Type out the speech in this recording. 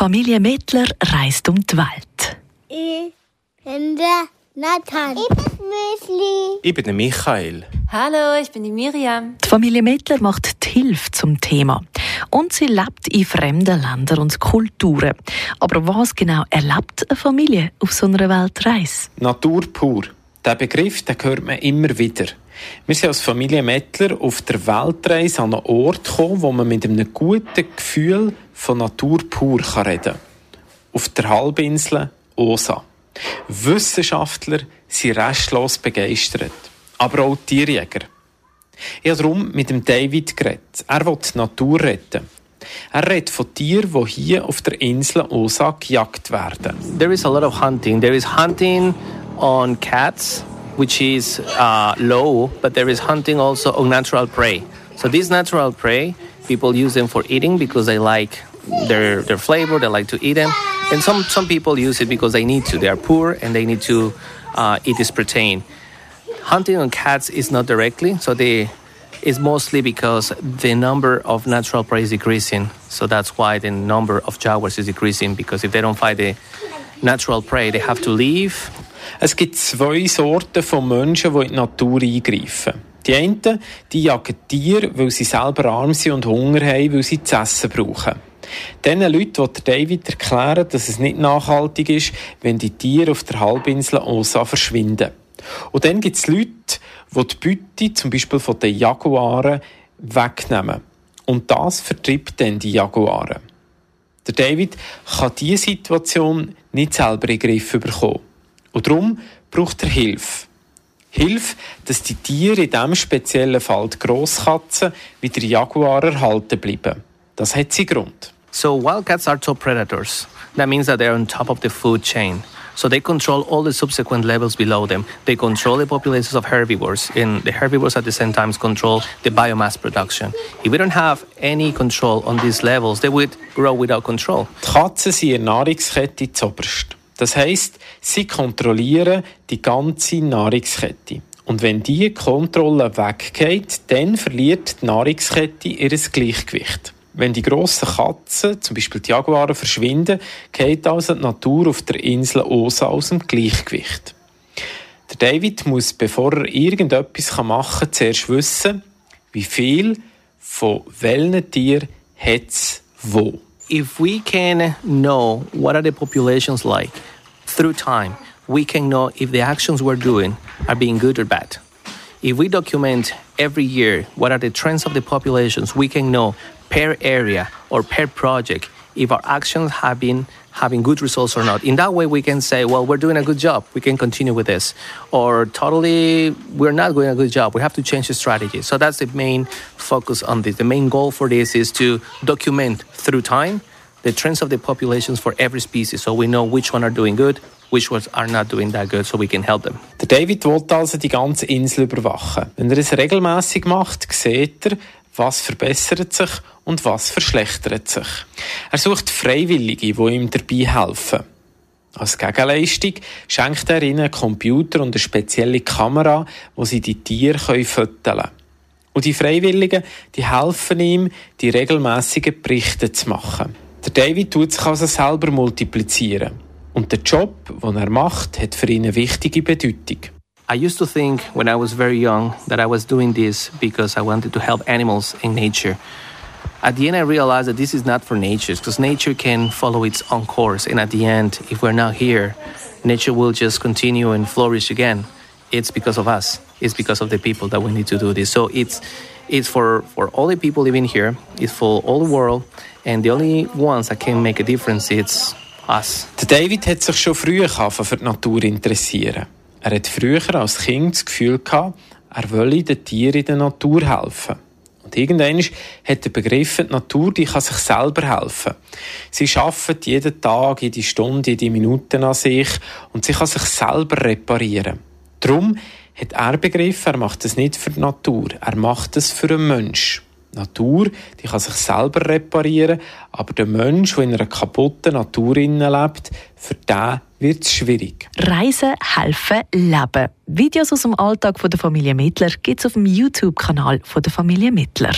Familie Mittler reist um die Welt. Ich bin der Nathan. Ich bin Müsli. Ich bin der Michael. Hallo, ich bin die Miriam. Die Familie Mittler macht die Hilfe zum Thema. Und sie lebt in fremden Ländern und Kulturen. Aber was genau erlebt eine Familie auf so einer Weltreise? Natur pur. Der Begriff den hört man immer wieder. Wir sind als Familie Mettler auf der Weltreise an einen Ort gekommen, wo man mit einem guten Gefühl von Natur pur reden kann. Auf der Halbinsel Osa. Wissenschaftler sind restlos begeistert. Aber auch Tierjäger. Ich habe darum mit dem David geredet. Er will die Natur retten. Er redet von Tieren, die hier auf der Insel Osa gejagt werden. There is a lot of hunting. There is hunting on cats, which is uh, low, but there is hunting also on natural prey. So this natural prey, people use them for eating because they like their their flavor. They like to eat them, and some some people use it because they need to. They are poor and they need to uh, eat this protein. Hunting on cats is not directly, so they is mostly because the number of natural prey is decreasing. So that's why the number of jaguars is decreasing because if they don't find the natural prey, they have to leave. Es gibt zwei Sorten von Menschen, die in die Natur eingreifen. Die einen, die jagen Tiere, weil sie selber arm sind und Hunger haben, weil sie zu essen brauchen. Diesen Leuten wird David erklären, dass es nicht nachhaltig ist, wenn die Tiere auf der Halbinsel Osa verschwinden. Und dann gibt es Leute, die die Beute, zum Beispiel von den Jaguaren, wegnehmen. Und das vertreibt dann die Jaguaren. Der David kann diese Situation nicht selber in den Griff bekommen. Und darum braucht er Hilfe. Hilfe, dass die Tiere in diesem speziellen Fall die Grosskatzen wie der Jaguar erhalten bleiben. Das hat seinen Grund. So wildcats are top predators. That means that they're on top of the food chain. So they control all the subsequent levels below them. They control the populations of herbivores, and the herbivores at the same time control the biomass production. If we don't have any control on these levels, they would grow without control. Die Katzen sind in der Nahrungskette zoberst. Das heisst, sie kontrollieren die ganze Nahrungskette. Und wenn diese Kontrolle weggeht, dann verliert die Nahrungskette ihr Gleichgewicht. Wenn die grossen Katzen, zum Beispiel die Jaguare, verschwinden, geht also die Natur auf der Insel Osa aus dem Gleichgewicht. Der David muss, bevor er irgendetwas machen kann, zuerst wissen, wie viel von welchen Tieren hat es wo. If we can know what are the populations like through time, we can know if the actions we're doing are being good or bad. If we document every year what are the trends of the populations, we can know per area or per project if our actions have been having good results or not. In that way, we can say, well, we're doing a good job. We can continue with this. Or totally, we're not doing a good job. We have to change the strategy. So that's the main focus on this. The main goal for this is to document through time the trends of the populations for every species so we know which one are doing good, which ones are not doing that good so we can help them. David will also die ganze Insel überwachen. Wenn er es regelmäßig macht, sieht er, was verbessert sich und was verschlechtert sich. Er sucht Freiwillige, die ihm dabei helfen. Als Gegenleistung schenkt er ihnen einen Computer und eine spezielle Kamera, wo sie die Tiere fotografieren können. Und die Freiwilligen, die helfen ihm, die regelmäßigen Berichte zu machen. Der David tut sich also selber multiplizieren. Und der Job, den er macht, hat für ihn eine wichtige Bedeutung. I used to think when I was very young that I was doing this because I wanted to help animals in nature. At the end, I realized that this is not for nature because nature can follow its own course. And at the end, if we're not here, nature will just continue and flourish again. It's because of us. It's because of the people that we need to do this. So it's it's for, for all the people living here. It's for all the world. And the only ones that can make a difference, it's us. David hat sich schon früh für die Natur interessieren. Er hat früher als Kind das Gefühl gehabt, er wolle den Tieren in der Natur helfen. Und irgendwann hat er begriffen, die Natur die kann sich selber helfen. Sie arbeitet jeden Tag, jede Stunde, jede Minute an sich und sie kann sich selber reparieren. Darum hat er begriffen, er macht es nicht für die Natur, er macht es für einen Mensch. Natur, die kann sich selber reparieren, aber der Mensch, der in einer kaputten Natur lebt, für den wird es schwierig. Reisen, helfen, leben. Videos aus dem Alltag der Familie Mittler gibt es auf dem YouTube-Kanal der Familie Mittler.